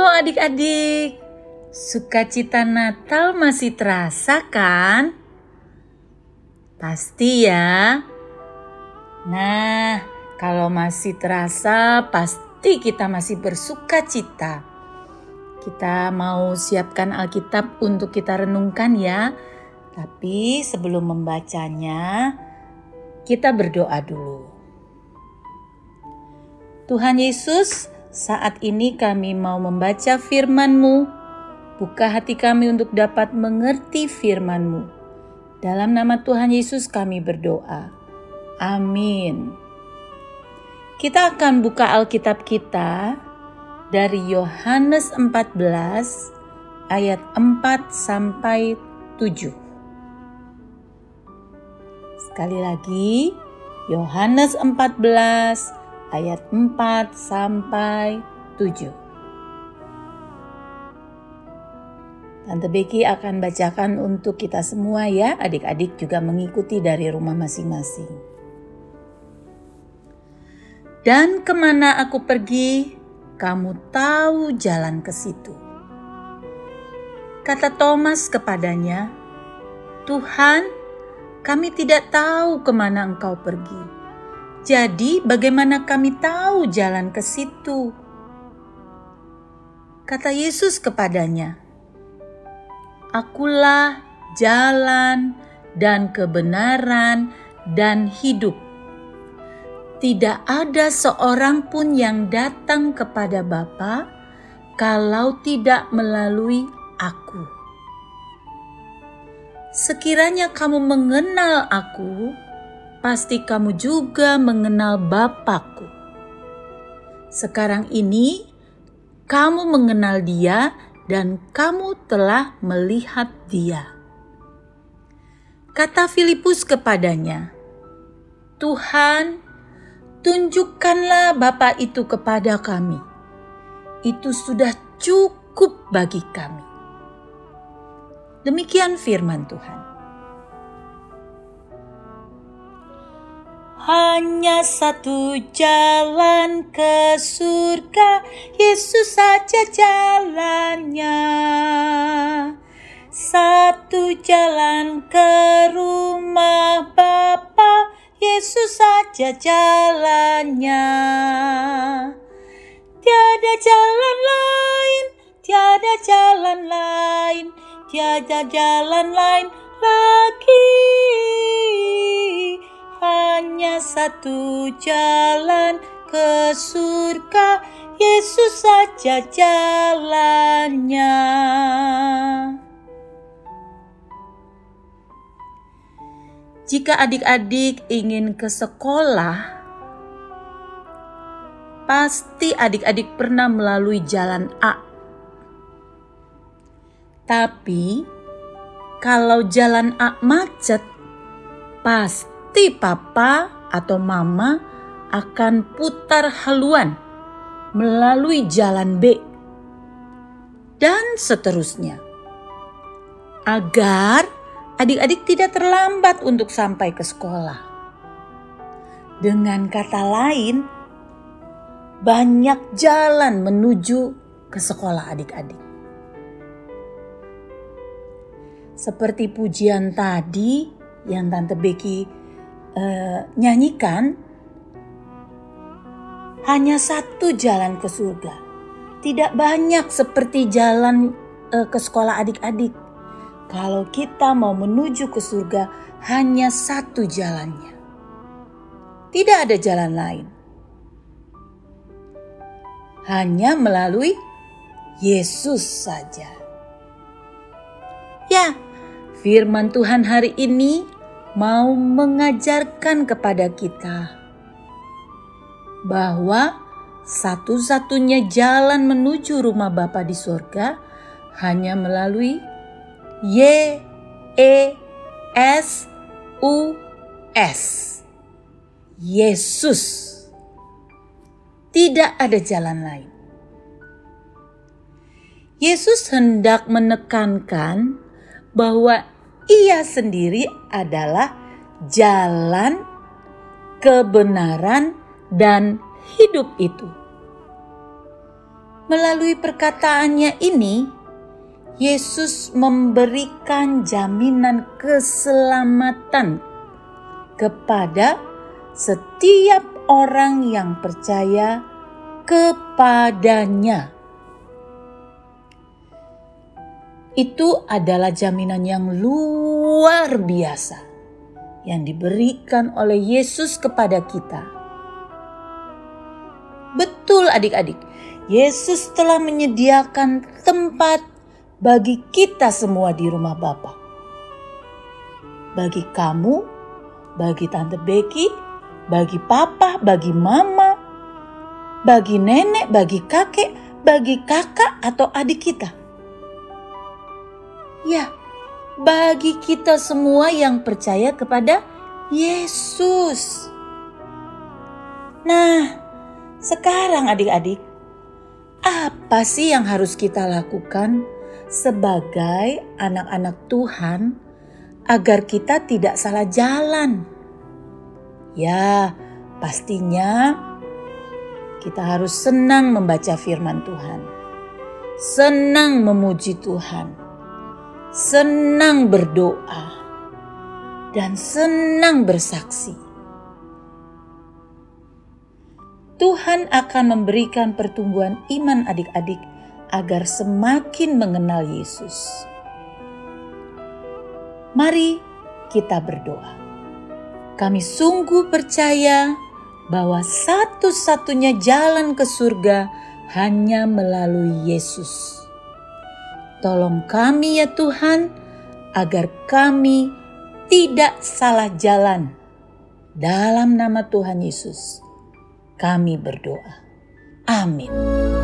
Halo adik-adik, sukacita Natal masih terasa kan? Pasti ya. Nah, kalau masih terasa, pasti kita masih bersuka cita. Kita mau siapkan Alkitab untuk kita renungkan ya. Tapi sebelum membacanya, kita berdoa dulu. Tuhan Yesus, saat ini kami mau membaca firman-Mu. Buka hati kami untuk dapat mengerti firman-Mu. Dalam nama Tuhan Yesus kami berdoa. Amin. Kita akan buka Alkitab kita dari Yohanes 14 ayat 4 sampai 7. Sekali lagi, Yohanes 14 ayat 4 sampai 7. Tante Becky akan bacakan untuk kita semua ya, adik-adik juga mengikuti dari rumah masing-masing. Dan ke mana aku pergi, kamu tahu jalan ke situ. Kata Thomas kepadanya, Tuhan, kami tidak tahu ke mana engkau pergi. Jadi, bagaimana kami tahu jalan ke situ? Kata Yesus kepadanya, "Akulah jalan dan kebenaran dan hidup. Tidak ada seorang pun yang datang kepada Bapa kalau tidak melalui Aku. Sekiranya kamu mengenal Aku, pasti kamu juga mengenal Bapakku. Sekarang ini kamu mengenal Dia dan kamu telah melihat Dia. Kata Filipus kepadanya, "Tuhan, tunjukkanlah Bapa itu kepada kami. Itu sudah cukup bagi kami." Demikian firman Tuhan. Hanya satu jalan ke surga, Yesus saja jalannya. Satu jalan ke rumah Bapa, Yesus saja jalannya. Tiada jalan lain, tiada jalan lain, tiada jalan lain lagi hanya satu jalan ke surga, Yesus saja jalannya. Jika adik-adik ingin ke sekolah, pasti adik-adik pernah melalui jalan A. Tapi, kalau jalan A macet, pasti pasti papa atau mama akan putar haluan melalui jalan B dan seterusnya. Agar adik-adik tidak terlambat untuk sampai ke sekolah. Dengan kata lain, banyak jalan menuju ke sekolah adik-adik. Seperti pujian tadi yang Tante Becky uh, nyanyikan hanya satu jalan ke surga. Tidak banyak seperti jalan uh, ke sekolah adik-adik. Kalau kita mau menuju ke surga, hanya satu jalannya. Tidak ada jalan lain. Hanya melalui Yesus saja. Ya, firman Tuhan hari ini mau mengajarkan kepada kita bahwa satu-satunya jalan menuju rumah Bapa di sorga hanya melalui Y E S U S Yesus. Tidak ada jalan lain. Yesus hendak menekankan bahwa ia sendiri adalah jalan, kebenaran, dan hidup itu. Melalui perkataannya ini, Yesus memberikan jaminan keselamatan kepada setiap orang yang percaya kepadanya. Itu adalah jaminan yang luar biasa yang diberikan oleh Yesus kepada kita. Betul, adik-adik, Yesus telah menyediakan tempat bagi kita semua di rumah Bapa. Bagi kamu, bagi Tante Becky, bagi Papa, bagi Mama, bagi nenek, bagi kakek, bagi kakak atau adik kita. Ya, bagi kita semua yang percaya kepada Yesus. Nah, sekarang adik-adik, apa sih yang harus kita lakukan sebagai anak-anak Tuhan agar kita tidak salah jalan? Ya, pastinya kita harus senang membaca firman Tuhan, senang memuji Tuhan, senang berdoa, dan senang bersaksi. Tuhan akan memberikan pertumbuhan iman adik-adik agar semakin mengenal Yesus. Mari kita berdoa. Kami sungguh percaya bahwa satu-satunya jalan ke surga hanya melalui Yesus. Tolong kami, ya Tuhan, agar kami tidak salah jalan. Dalam nama Tuhan Yesus kami berdoa. Amin.